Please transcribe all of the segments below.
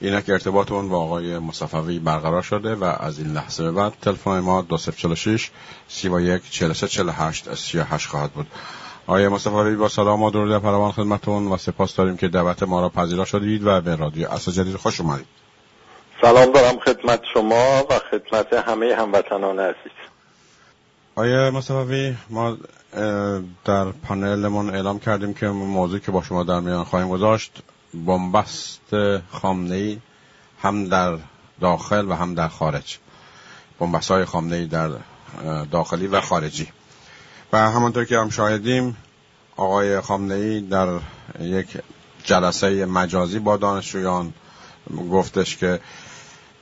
اینک ارتباطمون با آقای مصطفی برقرار شده و از این لحظه به بعد تلفن ما 2046 31 43 48 38 خواهد بود. آقای مصطفی با سلام و درود فراوان خدمتون و سپاس داریم که دعوت ما را پذیرا شدید و به رادیو اصل جدید خوش اومدید. سلام دارم خدمت شما و خدمت همه هموطنان عزیز. آیا مصطفی ما در پانلمون اعلام کردیم که موضوعی که با شما در میان خواهیم گذاشت بنبست خامنه ای هم در داخل و هم در خارج. بنبست های خامنه ای در داخلی و خارجی. و همانطور که هم شاهدیم آقای خامنه ای در یک جلسه مجازی با دانشجویان گفتش که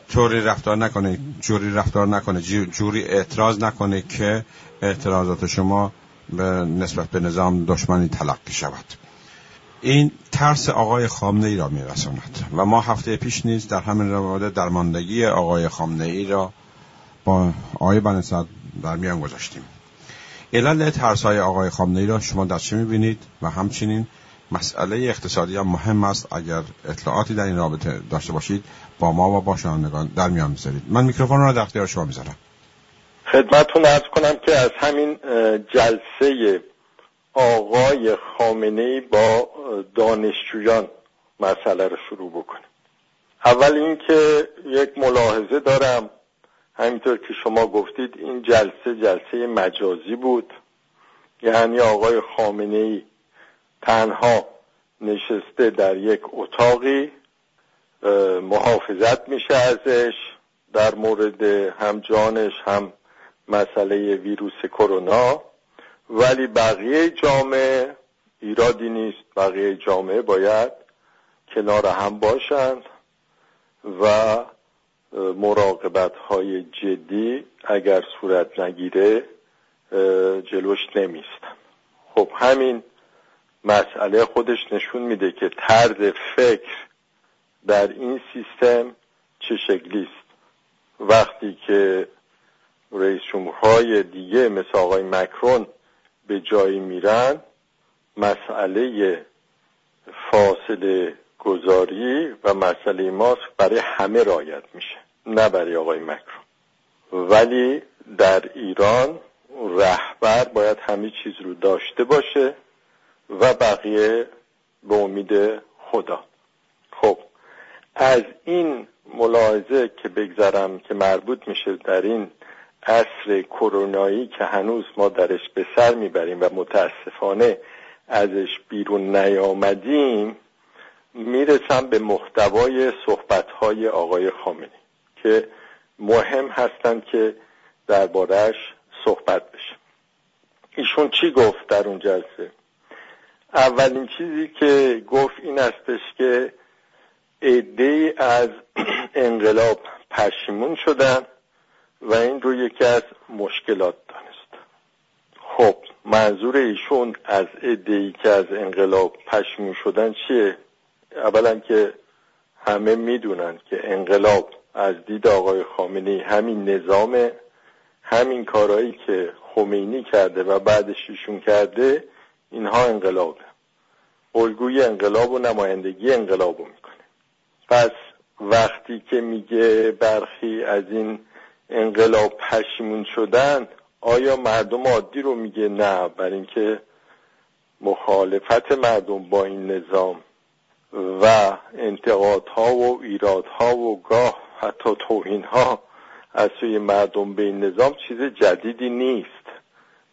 طوری رفتار نکنه جوری رفتار نکنه جوری اعتراض نکنه که اعتراضات شما به نسبت به نظام دشمنی تلقی شود. این ترس آقای خامنه ای را می رساند و ما هفته پیش نیز در همین رواده درماندگی آقای خامنه ای را با آقای بنصد در میان گذاشتیم. علل ترس های آقای خامنه ای را شما در چه بینید و همچنین مسئله اقتصادی هم مهم است. اگر اطلاعاتی در این رابطه داشته باشید با ما و با شنوندگان در میان می‌ذارید من میکروفون را در اختیار شما می‌ذارم. خدمتتون ارز کنم که از همین جلسه آقای خامنه با دانشجویان مسئله رو شروع بکنیم اول اینکه یک ملاحظه دارم. همینطور که شما گفتید این جلسه جلسه مجازی بود. یعنی آقای خامنه ای تنها نشسته در یک اتاقی محافظت میشه ازش. در مورد هم جانش هم مسئله ویروس کرونا. ولی بقیه جامعه ایرادی نیست. بقیه جامعه باید کنار هم باشند و مراقبت های جدی اگر صورت نگیره جلوش نمیستن. خب همین مسئله خودش نشون میده که طرز فکر در این سیستم چه شکلی است. وقتی که رئیس جمهورهای دیگه مثل آقای مکرون به جایی میرن مسئله فاصله گذاری و مسئله ماسک برای همه رایت میشه نه برای آقای مکرون ولی در ایران رهبر باید همه چیز رو داشته باشه و بقیه به امید خدا. خب از این ملاحظه که بگذرم که مربوط میشه در این عصر کرونایی که هنوز ما درش به سر می‌بریم و متاسفانه ازش بیرون نیامدیم می‌رسم به محتوای صحبتهای آقای خامنی که مهم هستند که دربارهش صحبت بشه. ایشون چی گفت در اون جلسه؟ اولین چیزی که گفت این استش که عده از انقلاب پشیمون شدن. و این رو یکی از مشکلات دانست. خب منظور ایشون از ای که از انقلاب پشیمون شدن چیه؟ اولا که همه می‌دونن که انقلاب از دید آقای خامنه همین نظام همین کارهایی که خمینی کرده و بعدش ایشون کرده اینها انقلابه. الگوی انقلاب و نمایندگی انقلاب رو می‌کنه. پس وقتی که میگه برخی از این انقلاب پشیمون شدن آیا مردم عادی رو میگه نه؟ بر اینکه مخالفت مردم با این نظام و انتقادها و ایرادها و گاه حتی توهینها از سوی مردم به این نظام چیز جدیدی نیست.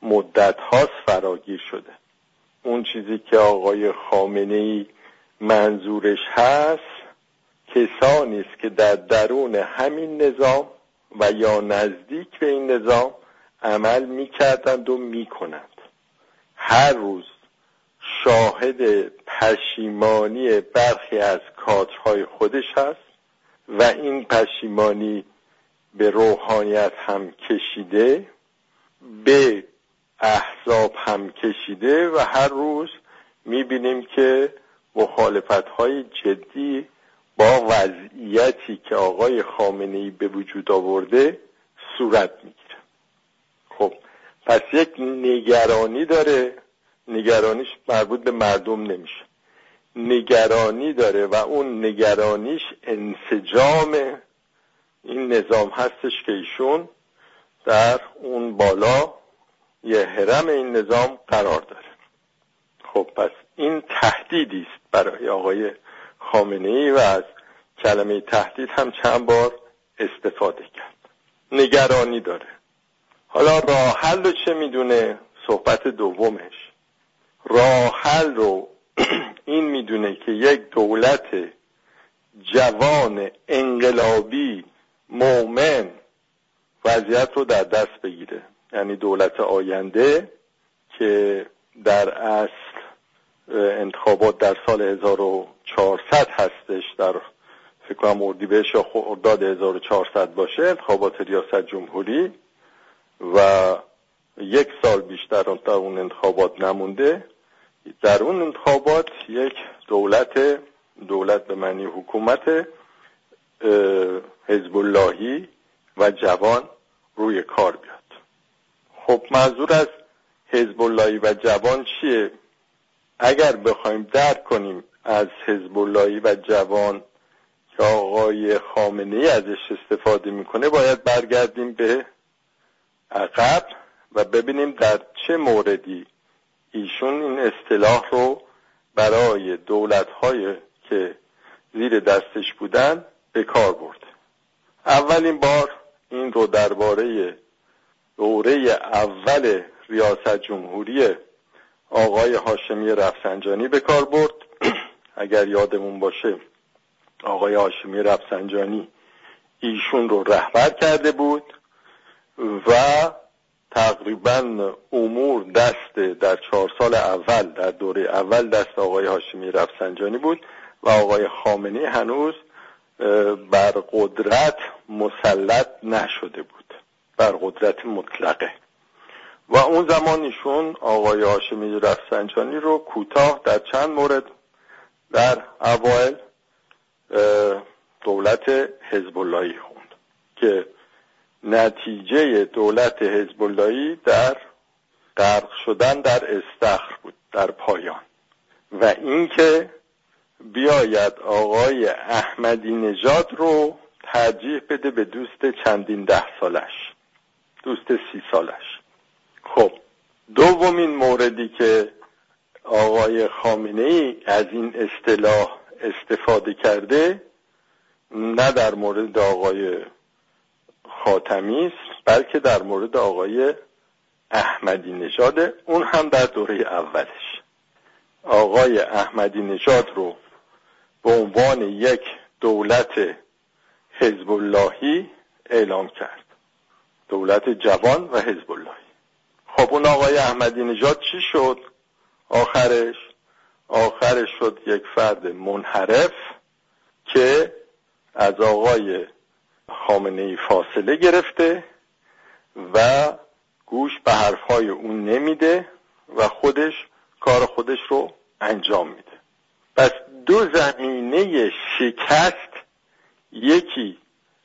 مدت هاست فراگیر شده. اون چیزی که آقای خامنه ای منظورش هست کسانی است که در درون همین نظام و یا نزدیک به این نظام عمل می‌کردند و می‌کنند. هر روز شاهد پشیمانی برخی از کادرهای خودش هست و این پشیمانی به روحانیت هم کشیده به احزاب هم کشیده و هر روز می‌بینیم که مخالفت های جدی با وضعیتی که آقای خامنه ای به وجود آورده صورت می‌گیره. خب پس یک نگرانی داره نگرانیش مربوط به مردم نمیشه. نگرانی داره و اون نگرانیش انسجام این نظام هستش که ایشون در اون بالا یه حرم این نظام قرار داره. خب پس این تهدیدی است برای آقای خامنه ای و از کلمه تهدید هم چند بار استفاده کرد. نگرانی داره. حالا راه حل رو چه می‌دونه؟ صحبت دومش. راه حل رو این می‌دونه که یک دولت جوان انقلابی مؤمن وضعیت رو در دست بگیره. یعنی دولت آینده که در اصل انتخابات در سال 1400 هستش در فکر کنم اردیبهشت یا خرداد 1400 باشه انتخابات ریاست جمهوری و یک سال بیشتر در اون انتخابات نمونده. در اون انتخابات یک دولت دولت به معنی حکومت حزب اللهی و جوان روی کار بیاد. خب منظور از حزب اللهی و جوان چیه؟ اگر بخوایم درک کنیم از حزب و جوان که آقای خامنه ای ازش استفاده می‌کنه باید برگردیم به عقب و ببینیم در چه موردی ایشون این اصطلاح رو برای دولت که زیر دستش بودن به کار برد. اولین بار این رو درباره دوره اول ریاست جمهوری آقای هاشمی رفسنجانی به کار برد. اگر یادمون باشه آقای هاشمی رفسنجانی ایشون رو رهبر کرده بود و تقریبا امور دست در چهار سال اول در دوره اول دست آقای هاشمی رفسنجانی بود و آقای خامنی هنوز بر قدرت مسلط نشده بود بر قدرت مطلقه. و اون زمان ایشون آقای هاشمی رفسنجانی رو کوتاه در چند مورد در اوایل دولت حزب اللهی خوند که نتیجه دولت حزب اللهی در غرق شدن در استخر بود در پایان. و اینکه بیاید آقای احمدی نژاد رو ترجیح بده به دوست چندین ده سالش دوست سی سالش. خب دومین موردی که آقای خامنه ای از این اصطلاح استفاده کرده نه در مورد آقای خاتمی است بلکه در مورد آقای احمدی نژاد اون هم در دوره اولش. آقای احمدی نژاد رو به عنوان یک دولت حزب اللهی اعلام کرد. دولت جوان و حزب اللهی خب اون آقای احمدی نژاد چی شد؟ آخرش آخرش شد یک فرد منحرف که از آقای خامنه فاصله گرفته و گوش به حرفهای اون نمیده و خودش کار خودش رو انجام میده. پس دو زمینه شکست یکی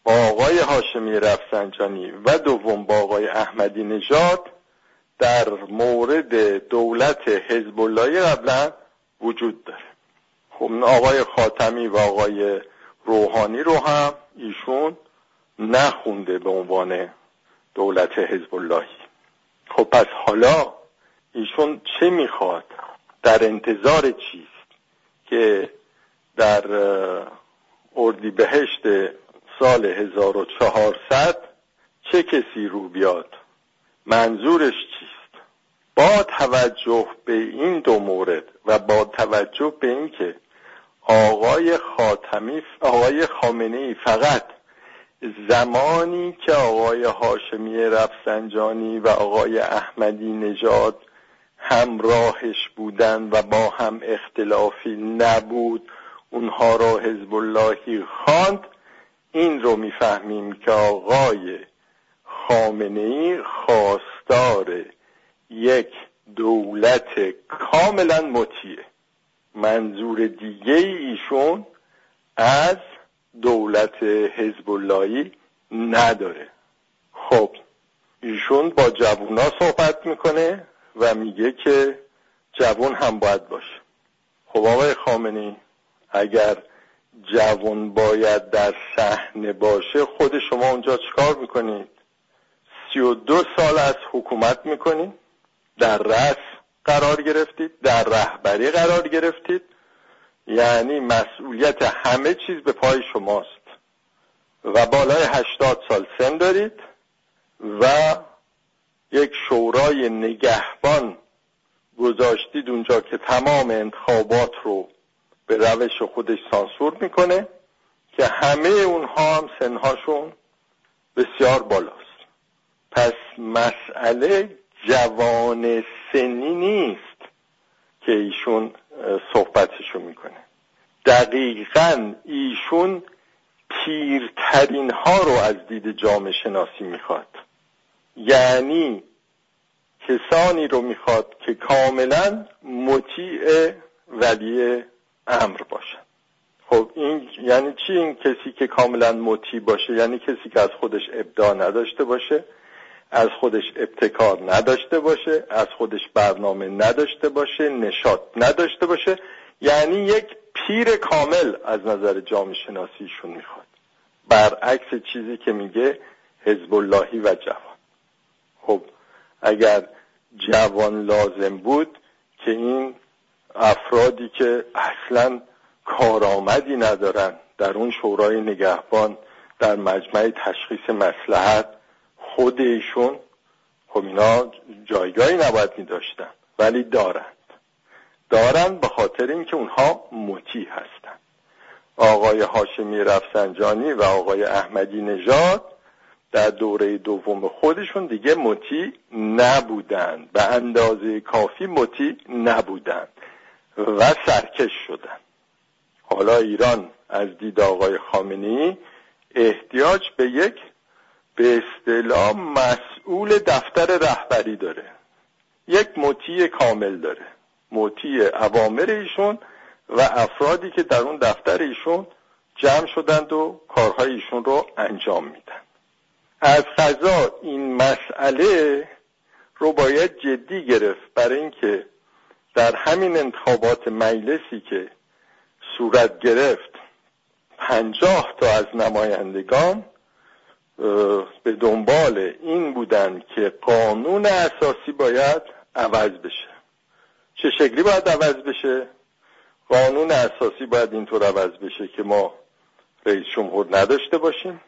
با آقای هاشمی رفسنجانی و دوم با آقای احمدی نژاد. در مورد دولت حزب اللهی قبلا وجود داره. خب آقای خاتمی و آقای روحانی رو هم ایشون نخونده به عنوان دولت حزب اللهی خب پس حالا ایشون چه می‌خواد؟ در انتظار چیست که در اردیبهشت سال 1400 چه کسی رو بیاد منظورش چیست؟ با توجه به این دو مورد و با توجه به اینکه آقای خاتمی آقای خامنه ای فقط زمانی که آقای هاشمی رفسنجانی و آقای احمدی نژاد همراهش بودن و با هم اختلافی نبود اونها را حزب اللهی خواند این رو می‌فهمیم که آقای خامنه ای خواستار یک دولت کاملا مطیع. منظور دیگه ایشون از دولت حزب نداره. خب ایشون با جوونا صحبت می‌کنه و میگه که جوون هم باید باشه. خب آقای خامنی اگر جوان باید در صحنه باشه خود شما اونجا چکار می‌کنید؟ سی و دو سال از حکومت می‌کنید در رأس قرار گرفتید در رهبری قرار گرفتید. یعنی مسئولیت همه چیز به پای شماست. و بالای هشتاد سال سن دارید و یک شورای نگهبان گذاشتید اونجا که تمام انتخابات رو به روش خودش سانسور می‌کنه که همه اونها هم سنهاشون بسیار بالاست. پس مسئله جوان سنی نیست که ایشون صحبتشو می‌کنه. دقیقا ایشون پیرترین ها رو از دید جامعه شناسی می‌خواد. یعنی کسانی رو می‌خواد که کاملا مطیع ولی امر باشن. خب این یعنی چی؟ این کسی که کاملا مطیع باشه یعنی کسی که از خودش ابداع نداشته باشه. از خودش ابتکار نداشته باشه از خودش برنامه نداشته باشه نشاط نداشته باشه. یعنی یک پیر کامل از نظر جامعه شناسیشون می‌خواد. برعکس چیزی که میگه حزب اللهی و جوان. خب اگر جوان لازم بود که این افرادی که اصلا کارآمدی ندارن در اون شورای نگهبان در مجمع تشخیص مسلحت خود ایشون خب اینا جایگاهی نباید می داشتن ولی دارند. دارند به خاطر اینکه اونها مطیع هستند. آقای هاشمی رفسنجانی و آقای احمدی نژاد در دوره دوم خودشون دیگه مطیع نبودند. به اندازه کافی مطیع نبودند و سرکش شدند. حالا ایران از دید آقای خامنی احتیاج به یک به اصطلاح مسئول دفتر رهبری داره. یک مطیع کامل داره. مطیع عوامر ایشون و افرادی که در اون دفتر ایشون جمع شدند و کارهای ایشون رو انجام میدن. از غذا این مسئله رو باید جدی گرفت برای اینکه در همین انتخابات مجلسی که صورت گرفت پنجاه تا از نمایندگان به دنبال این بودن که قانون اساسی باید عوض بشه. چه شکلی باید عوض بشه؟ قانون اساسی باید اینطور عوض بشه که ما رئیس جمهور نداشته باشیم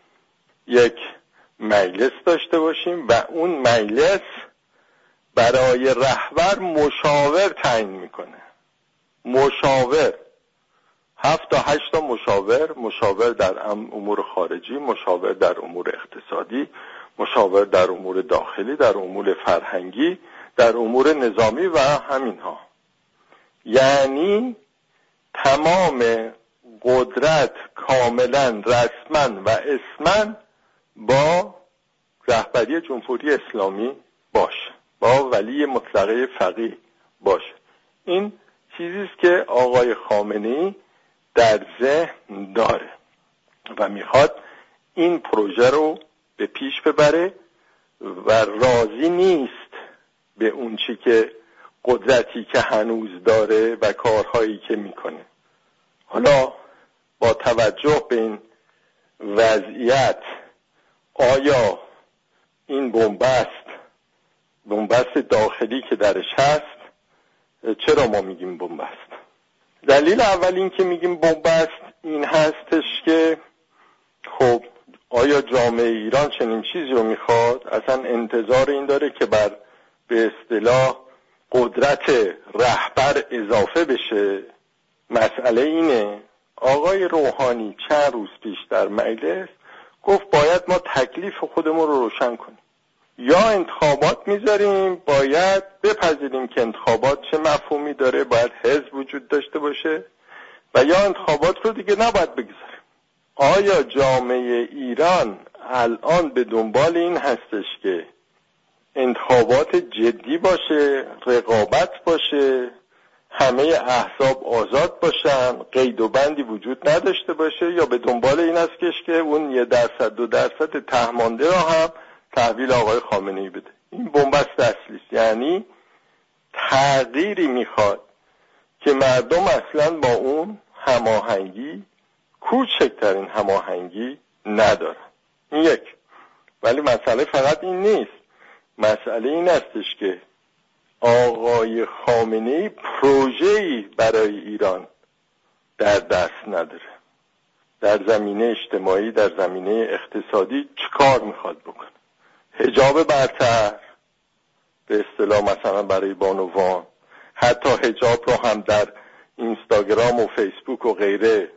یک مجلس داشته باشیم و اون مجلس برای رهبر مشاور تعیین می‌کنه. مشاور. هفت تا هشت تا مشاور مشاور در امور خارجی مشاور در امور اقتصادی مشاور در امور داخلی در امور فرهنگی در امور نظامی و همین ها یعنی تمام قدرت کاملا رسما و اسما با رهبری جمهوری اسلامی باشه با ولی مطلقه فقیه باشه. این چیزی است که آقای خامنه‌ای در ذهن داره و می‌خواد این پروژه رو به پیش ببره و راضی نیست به اون چی که قدرتی که هنوز داره و کارهایی که می‌کنه. حالا با توجه به این وضعیت آیا این بنبست بنبست داخلی که درش هست چرا ما میگیم بنبست؟ دلیل اول این که میگیم بنبست این هستش که خب آیا جامعه ایران چنین چیزی رو می‌خواد؟ اصلا انتظار این داره که بر به اصطلاح قدرت رهبر اضافه بشه. مسئله اینه. آقای روحانی چند روز پیش در مجلس گفت باید ما تکلیف خودمون رو روشن کنیم. یا انتخابات می‌ذاریم باید بپذیریم که انتخابات چه مفهومی داره باید حزب وجود داشته باشه و یا انتخابات رو دیگه نباید بگذاریم. آیا جامعه ایران الان به دنبال این هستش که انتخابات جدی باشه رقابت باشه همه احزاب آزاد باشن قید و بندی وجود نداشته باشه یا به دنبال این است که اون یه درصد دو درصد تهمانده را هم تحویل آقای خامنه ای بده. این بنبست اصلی است. یعنی تغییری می‌خواد که مردم اصلا با اون هماهنگی کوچکترین هماهنگی ندارن. این یک. ولی مسئله فقط این نیست. مسئله این استش که آقای خامنه ای برای ایران در دست نداره. در زمینه اجتماعی در زمینه اقتصادی چیکار می‌خواد بکنه؟ هجاب برتر. به اصطلاح مثلا برای بانوان. حتی هجاب رو هم در اینستاگرام و فیسبوک و غیره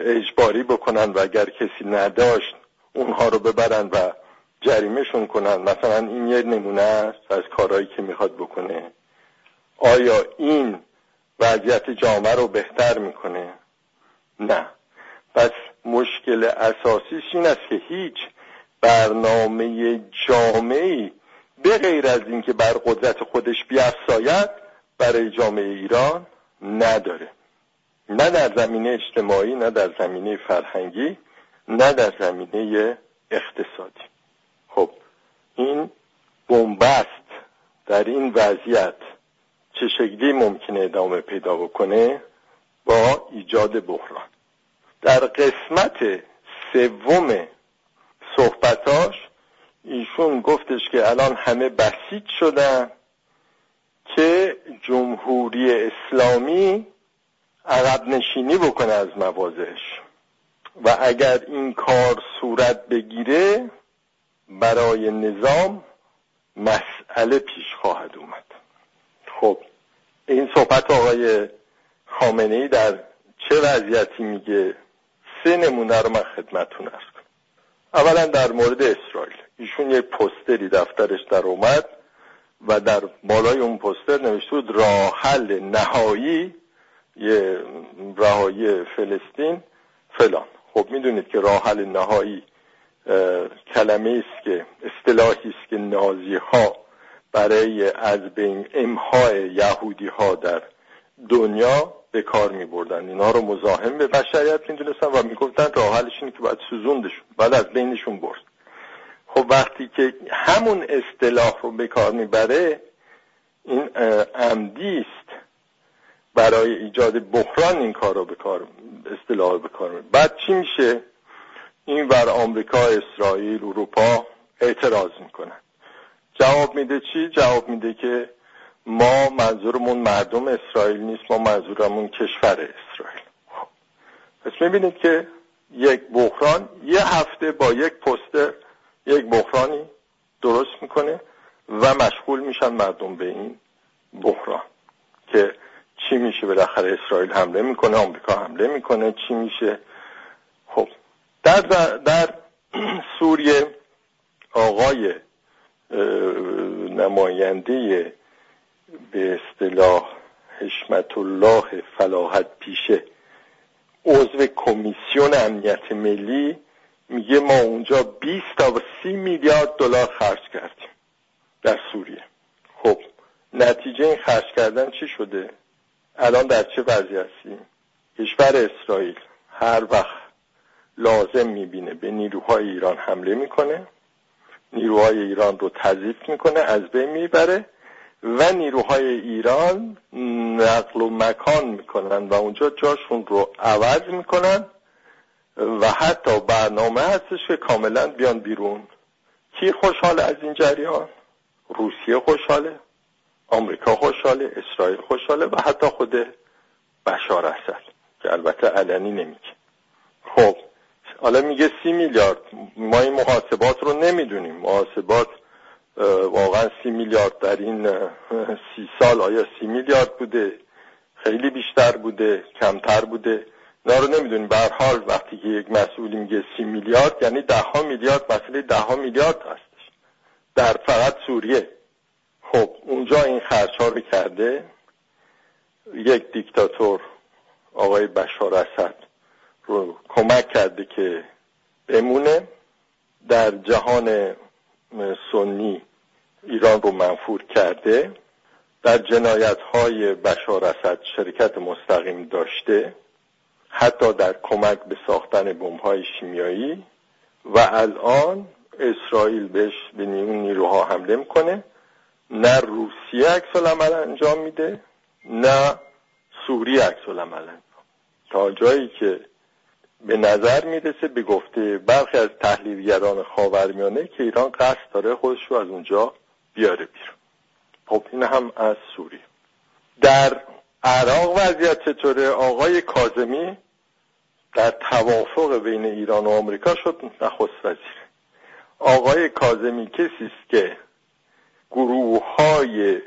اجباری بکنن و اگر کسی نداشت اونها رو ببرن و جریمهشون کنن. مثلا این یه نمونه است از کارهایی که می‌خواد بکنه. آیا این وضعیت جامعه رو بهتر می‌کنه؟ نه. پس مشکل اساسیش این است که هیچ برنامه جامعی. به غیر از اینکه بر قدرت خودش بیافزاید برای جامعه ایران نداره. نه در زمینه اجتماعی نه در زمینه فرهنگی نه در زمینه اقتصادی. خب این بنبست در این وضعیت چه شکلی ممکنه ادامه پیدا بکنه؟ با ایجاد بحران. در قسمت سوم صحبتاش ایشون گفتش که الان همه بسیج شدن که جمهوری اسلامی عقب نشینی بکنه از موازش و اگر این کار صورت بگیره برای نظام مسئله پیش خواهد اومد. خب این صحبت آقای خامنه ای در چه وضعیتی میگه؟ سه نمونه رو من خدمتون کنم اولا در مورد اسرائیل. ایشون یک پستری دفترش در اومد و در بالای اون پستر نوشته بود راه حل نهایی یه رهایی فلسطین فلان. خب می‌دونید که راه حل نهایی کلمه است که اصطلاحی است که نازی ها برای از بین امهای یهودی ها در دنیا به کار می بردن. اینا رو مزاحم به بشریت می دونستن و می گفتن راه حلش که باید سوزوندشون بعد از بینشون برد. خب وقتی که همون اصطلاح رو به کار می‌بره این عمدی است برای ایجاد بحران این کار رو به کار اصطلاح به کار بعد چی میشه؟ این ور آمریکا اسرائیل اروپا اعتراض می‌کنن. جواب میده چی؟ جواب میده که ما منظورمون مردم اسرائیل نیست ما منظورمون کشور اسرائیل. خب. پس می‌بینید که یک بحران یه هفته با یک پستر یک بحرانی درست می‌کنه و مشغول میشن مردم به این بحران که چی میشه بالاخره اسرائیل حمله می‌کنه آمریکا حمله می‌کنه چی میشه؟ خب. در, در سوریه آقای نماینده به اصطلاح حشمت الله فلاحت پیشه. عضو کمیسیون امنیت ملی میگه ما اونجا 20 تا 30 میلیارد دلار خرج کردیم در سوریه. خب نتیجه این خرج کردن چی شده؟ الان در چه وضعیتی کشور اسرائیل هر وقت لازم می‌بینه به نیروهای ایران حمله می‌کنه نیروهای ایران رو تضیف می‌کنه از بین می‌بره. و نیروهای ایران نقل و مکان می‌کنن و اونجا جاشون رو عوض می‌کنن و حتی برنامه هستش که کاملا بیان بیرون. کی خوشحال از این جریان؟ روسیه خوشحاله آمریکا خوشحاله اسرائیل خوشحاله و حتی خود بشار اسد که البته علنی نمیگه خب حالا میگه سی میلیارد. ما این محاسبات رو نمی‌دونیم. محاسبات واقعا سی میلیارد در این سی سال آیا سی میلیارد بوده؟ خیلی بیشتر بوده کمتر بوده؟ نه رو نمی‌دونیم. به حال وقتی که یک مسئولی میگه سی میلیارد یعنی ده ها میلیارد مسئله ده ها میلیارد هستش. در فقط سوریه. خب اونجا این خرچ ها رو کرده یک دیکتاتور آقای بشار اسد رو کمک کرده که بمونه. در جهان سنی ایران رو منفور کرده در جنایت های بشار اسد شرکت مستقیم داشته حتی در کمک به ساختن بمب‌های شیمیایی و الان اسرائیل بهش به نیروها حمله می‌کنه. نه روسیه عکس عمل انجام میده نه سوری عکس تا جایی که به نظر می‌رسه به گفته برخی از تحلیلگران خاورمیانه که ایران قصد داره خودش رو از اونجا بیاره بیرون. خب این هم از سوری در عراق وضعیت چطوره؟ آقای کازمی در توافق بین ایران و آمریکا شد نخست وزیر. آقای کازمی کسی است که گروه های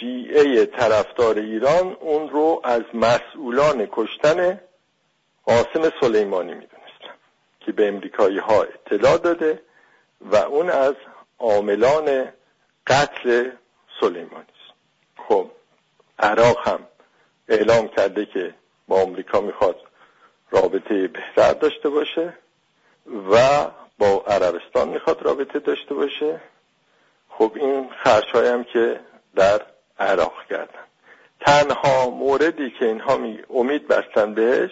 شیعه طرفدار ایران اون رو از مسئولان کشتن قاسم سلیمانی می‌دونستن که به امریکایی ها اطلاع داده و اون از عاملان قتل سلیمانی است. خب عراق هم اعلام کرده که با آمریکا می‌خواد رابطه بهتر داشته باشه و با عربستان می‌خواد رابطه داشته باشه. خب این خرچهای هم که در عراق کردن. تنها موردی که اینها می امید بستن بهش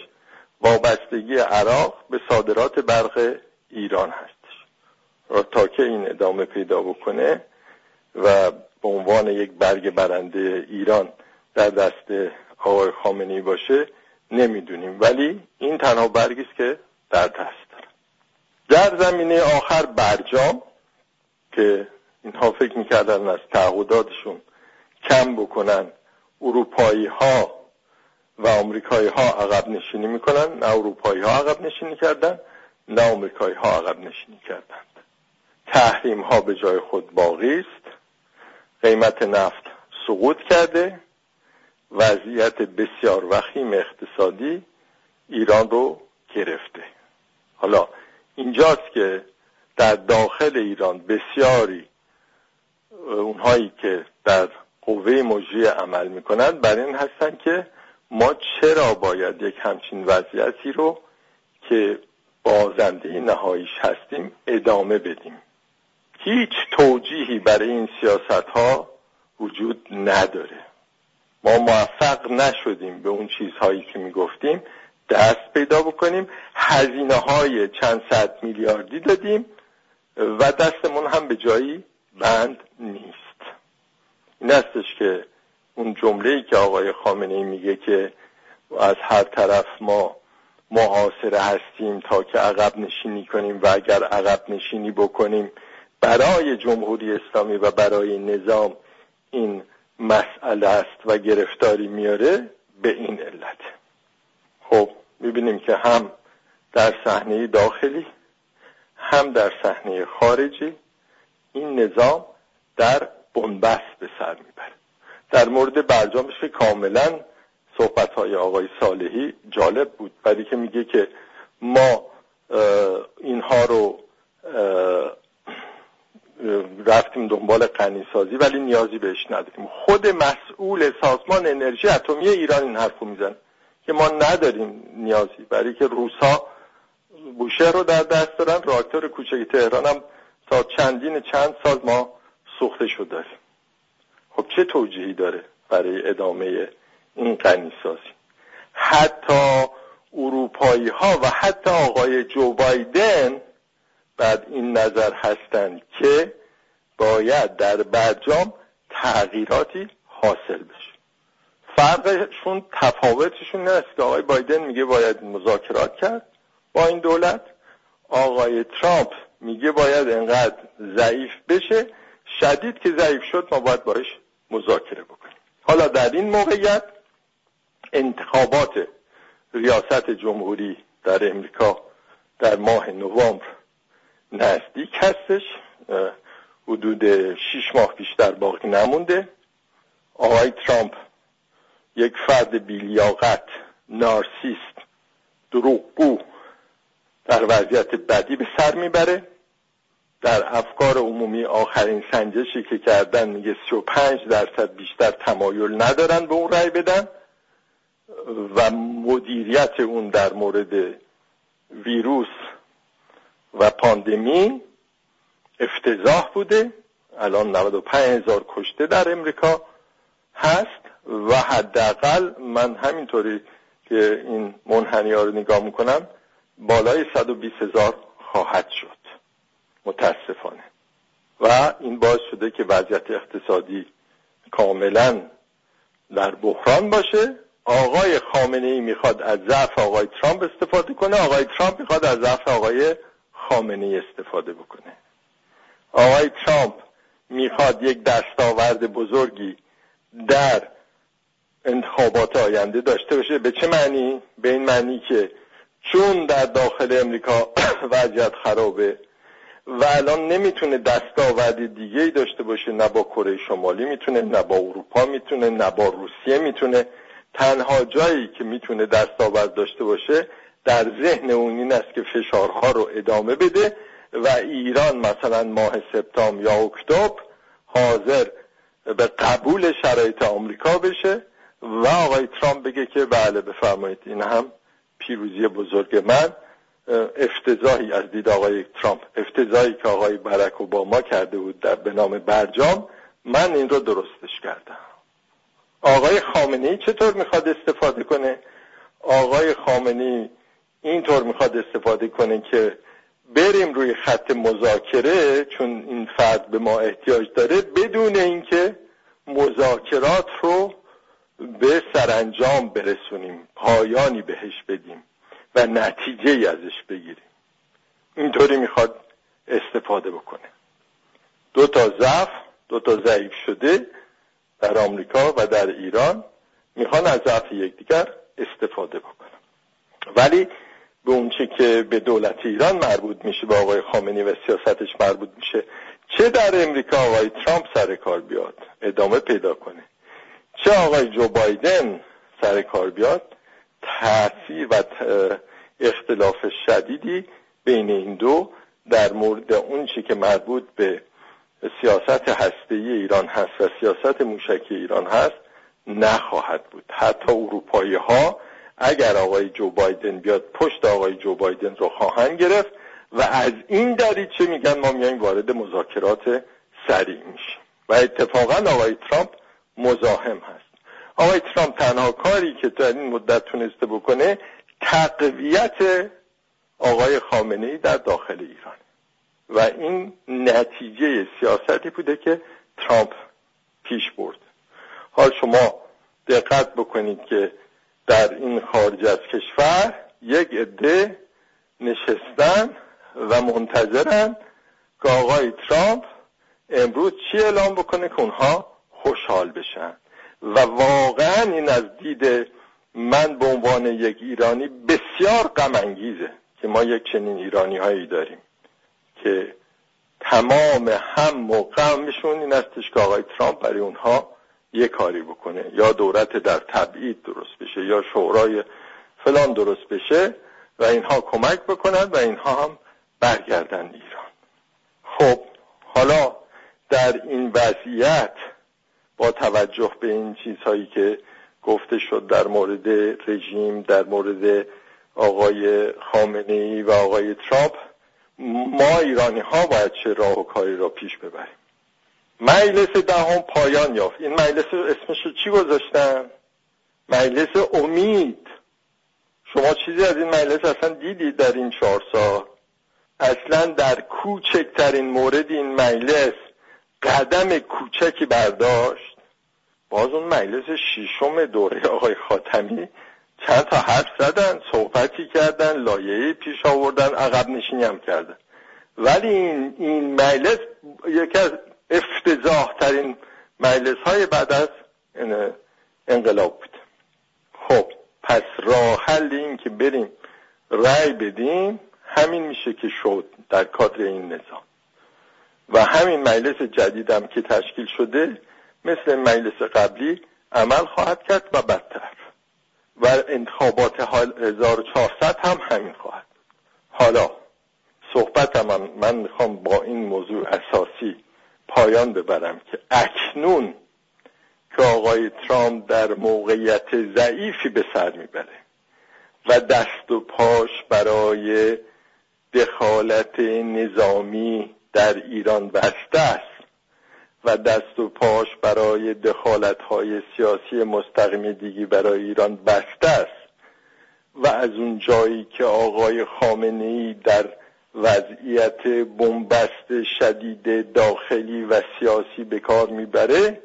وابستگی عراق به صادرات برق ایران هستش تا که این ادامه پیدا بکنه و به عنوان یک برگ برنده ایران در دست آقای خامنی باشه نمی‌دونیم. ولی این تنها برگی است که در دست داره در زمینه آخر برجام که اینها فکر می‌کردن از تعهداتشون کم بکنن اروپایی ها و آمریکایی ها عقب نشینی می‌کنن نه اروپایی ها عقب نشینی کردن نه آمریکایی ها عقب نشینی کردند. تحریم ها به جای خود باقی است. قیمت نفت سقوط کرده. وضعیت بسیار وخیم اقتصادی ایران رو گرفته. حالا اینجاست که در داخل ایران بسیاری اونهایی که در قوه مجری عمل می‌کنند بر این هستن که ما چرا باید یک همچین وضعیتی رو که بازنده نهاییش هستیم ادامه بدیم؟ هیچ توجیهی برای این سیاست ها وجود نداره. ما موفق نشدیم به اون چیزهایی که می‌گفتیم دست پیدا بکنیم هزینه های چند صد میلیاردی دادیم و دستمون هم به جایی بند نیست. این استش که اون جمله ای که آقای خامنه ای میگه که از هر طرف ما محاصره هستیم تا که عقب نشینی کنیم و اگر عقب نشینی بکنیم برای جمهوری اسلامی و برای نظام این مسئله است و گرفتاری میاره به این علت. خب می‌بینیم که هم در صحنه داخلی هم در صحنه خارجی این نظام در بنبست به سر می‌بره. در مورد برجامش کاملا صحبت های آقای صالحی جالب بود. برای که میگه که ما اینها رو رفتیم دنبال قنیسازی ولی نیازی بهش نداریم. خود مسئول سازمان انرژی اتمی ایران این حرف رو میزن که ما نداریم نیازی. برای که روسا بوشه رو در دست دارن راکتور کوچک تهران هم تا چندین چند سال ما سوخته شد داریم. چه توجیهی داره برای ادامه این غنی سازی حتی اروپایی ها و حتی آقای جو بایدن بعد این نظر هستند که باید در برجام تغییراتی حاصل بشه. فرقشون تفاوتشون نیست که آقای بایدن میگه باید مذاکرات کرد با این دولت. آقای ترامپ میگه باید انقدر ضعیف بشه. شدید که ضعیف شد ما باید باش مذاکره بکنیم. حالا در این موقعیت انتخابات ریاست جمهوری در امریکا در ماه نوامبر نزدیک هستش. حدود شیش ماه بیشتر باقی نمونده. آقای ترامپ یک فرد بیلیاقت نارسیست دروغگو در وضعیت بدی به سر می‌بره. در افکار عمومی آخرین سنجشی که کردن میگه 35 درصد بیشتر تمایل ندارن به اون رأی بدن و مدیریت اون در مورد ویروس و پاندمی افتضاح بوده. الان 95 هزار کشته در امریکا هست و حداقل من همینطوری که این منحنی ها رو نگاه می‌کنم بالای 120 هزار خواهد شد. متاسفانه. و این باعث شده که وضعیت اقتصادی کاملا در بحران باشه. آقای خامنه ای می‌خواد از ضعف آقای ترامپ استفاده کنه. آقای ترامپ می‌خواد از ضعف آقای خامنه ای استفاده بکنه. آقای ترامپ می‌خواد یک دستاورد بزرگی در انتخابات آینده داشته باشه. به چه معنی؟ به این معنی که چون در داخل امریکا وضعیت خرابه و الان نمی‌تونه دستاورد دیگه ای داشته باشه نه با کره شمالی می‌تونه نه با اروپا می‌تونه نه با روسیه می‌تونه. تنها جایی که می‌تونه دستاورد داشته باشه در ذهن اون این است که فشارها رو ادامه بده و ایران مثلا ماه سپتامبر یا اکتبر حاضر به قبول شرایط آمریکا بشه و آقای ترامپ بگه که بله بفرمایید این هم پیروزی بزرگ من. افتضاحی از دید آقای ترامپ. افتضاحی که آقای برک اوباما کرده بود در به نام برجام. من این رو درستش کردم. آقای خامنه ای چطور می‌خواد استفاده کنه؟ آقای خامنه ای اینطور می‌خواد استفاده کنه که بریم روی خط مذاکره چون این فرد به ما احتیاج داره بدون اینکه مذاکرات رو به سرانجام برسونیم پایانی بهش بدیم. و نتیجه ای ازش بگیریم اینطوری می‌خواد استفاده بکنه. دو تا ضعف دو تا ضعیف شده در آمریکا و در ایران می‌خوان از ضعف یکدیگر استفاده بکنن. ولی به اونچه که به دولت ایران مربوط میشه به آقای خامنی و سیاستش مربوط میشه چه در امریکا آقای ترامپ سر کار بیاد؟ ادامه پیدا کنه. چه آقای جو بایدن سر کار بیاد؟ تاثیر و اختلاف شدیدی بین این دو در مورد اون چی که مربوط به سیاست هسته ایران هست و سیاست موشکی ایران هست نخواهد بود. حتی اروپایی ها اگر آقای جو بایدن بیاد پشت آقای جو بایدن رو خواهند گرفت و از این دریچه میگن؟ ما میایم وارد مذاکرات سریع میشیم. و اتفاقا آقای ترامپ مزاحم هست. آقای ترامپ تنها کاری که در این مدت تونسته بکنه تقویت آقای خامنه ای در داخل ایران. و این نتیجه سیاستی بوده که ترامپ پیش برد. حال شما دقت بکنید که در این خارج از کشور یک عده نشستن و منتظرن که آقای ترامپ امروز چی اعلام بکنه که اونها خوشحال بشن. و واقعا این از دید من به عنوان یک ایرانی بسیار غم انگیزه که ما یک چنین ایرانی هایی داریم که تمام هم و غمشون این استش که آقای ترامپ برای اونها یه کاری بکنه. یا دولت در تبعید درست بشه یا شورای فلان درست بشه و اینها کمک بکنن و اینها هم برگردن ایران. خب حالا در این وضعیت با توجه به این چیزهایی که گفته شد در مورد رژیم در مورد آقای خامنه ای و آقای ترامپ ما ایرانی ها باید چه راه و کاری را پیش ببریم؟ مجلس دهم پایان یافت. این مجلس اسمش رو چی گذاشتن؟ مجلس امید. شما چیزی از این مجلس اصلا دیدید در این چهار سال؟ اصلا در کوچکترین مورد این مجلس قدم کوچکی برداشت. باز اون مجلس شیشم دوره آقای خاتمی چند تا حرف زدن صحبتی کردن لایه پیش آوردن عقب نشینی هم کردن. ولی این, این مجلس یکی از افتضاح ترین مجلس های بعد از انقلاب بود. خب پس راه حل این که بریم رأی بدیم همین میشه که شد در کادر این نظام. و همین مجلس جدیدم که تشکیل شده مثل مجلس قبلی عمل خواهد کرد و بدتر. و انتخابات 1400 هم همین خواهد. حالا صحبتم من, من می‌خوام با این موضوع اساسی پایان ببرم که اکنون که آقای ترامپ در موقعیت ضعیفی به سر می‌بره و دست و پاش برای دخالت نظامی در ایران بسته است و دست و پاش برای دخالت های سیاسی مستقیم دیگی برای ایران بسته است و از اون جایی که آقای خامنه ای در وضعیت بنبست شدید داخلی و سیاسی به کار می‌بره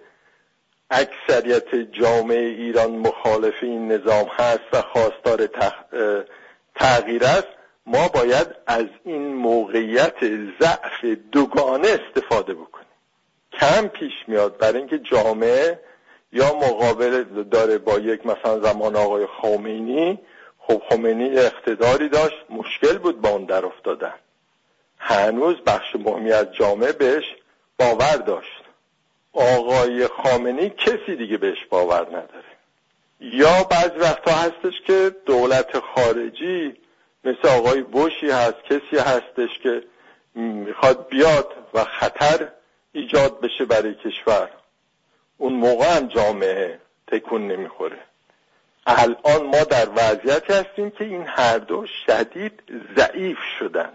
اکثریت جامعه ایران مخالف این نظام هست و خواستار تغییر است. ما باید از این موقعیت ضعف دوگانه استفاده بکنیم کم پیش میاد برای اینکه جامعه یا مقابل داره با یک مثلا زمان آقای خمینی. خب خمینی اقتداری داشت مشکل بود با اون در افتادن. هنوز بخش مهمی از جامعه بهش باور داشت. آقای خامنی کسی دیگه بهش باور نداره. یا بعض وقتا هستش که دولت خارجی مثل آقای بوشی هست کسی هستش که می‌خواد بیاد و خطر ایجاد بشه برای کشور. اون موقع هم جامعه تکون نمی‌خوره. الان ما در وضعیتی هستیم که این هر دو شدید ضعیف شدن.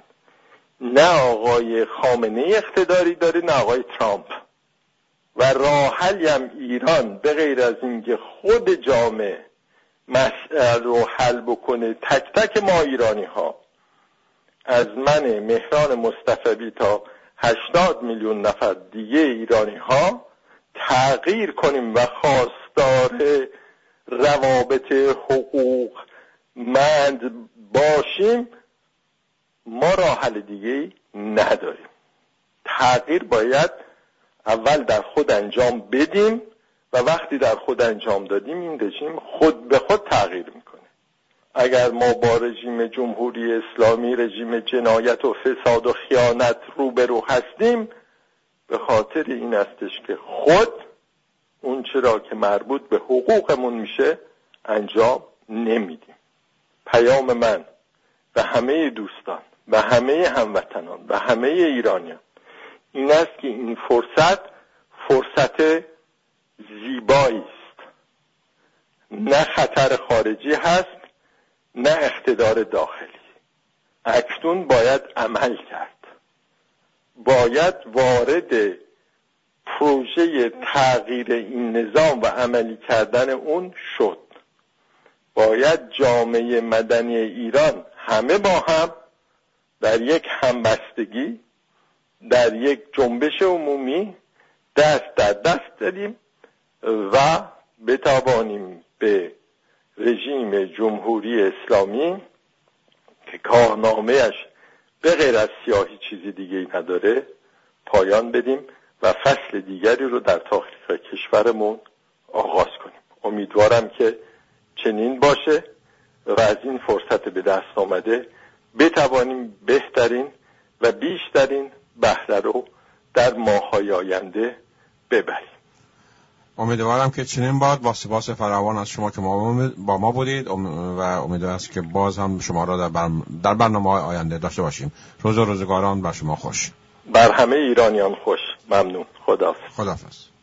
نه آقای خامنه اقتداری داره نه آقای ترامپ. و راحلی هم ایران به غیر از اینکه خود جامعه مسئله رو حل بکنه تک تک ما ایرانی ها از من مهران مصطفی تا هشتاد میلیون نفر دیگه ایرانی ها تغییر کنیم و خواستار روابط حقوق مند باشیم ما راه حل دیگه نداریم. تغییر باید اول در خود انجام بدیم. و وقتی در خود انجام دادیم این رژیم خود به خود تغییر می‌کنه. اگر ما با رژیم جمهوری اسلامی رژیم جنایت و فساد و خیانت روبرو هستیم به خاطر این استش که خود اون چرا که مربوط به حقوقمون میشه انجام نمیدیم. پیام من و همه دوستان و همه هموطنان و همه ایرانیان این است که این فرصت فرصت زیبایی است. نه خطر خارجی هست نه اقتدار داخلی. اکنون باید عمل کرد. باید وارد پروژه تغییر این نظام و عملی کردن اون شد. باید جامعه مدنی ایران همه با هم در یک همبستگی در یک جنبش عمومی دست در دست داریم. و بتوانیم به رژیم جمهوری اسلامی که کارنامهش به غیر از سیاهی چیزی دیگه ای نداره پایان بدیم و فصل دیگری رو در تاریخ کشورمون آغاز کنیم. امیدوارم که چنین باشه و از این فرصت به دست آمده بتوانیم بهترین و بیشترین بهره رو در ماهای آینده ببریم. امیدوارم که چنین باد با سپاس فراوان از شما که ما با ما بودید. و امیدوارم است که باز هم شما را در, بر... در برنامه آینده داشته باشیم. روز و روزگاران بر شما خوش. بر همه ایرانیان خوش. ممنون. خداحافظ. خداحافظ.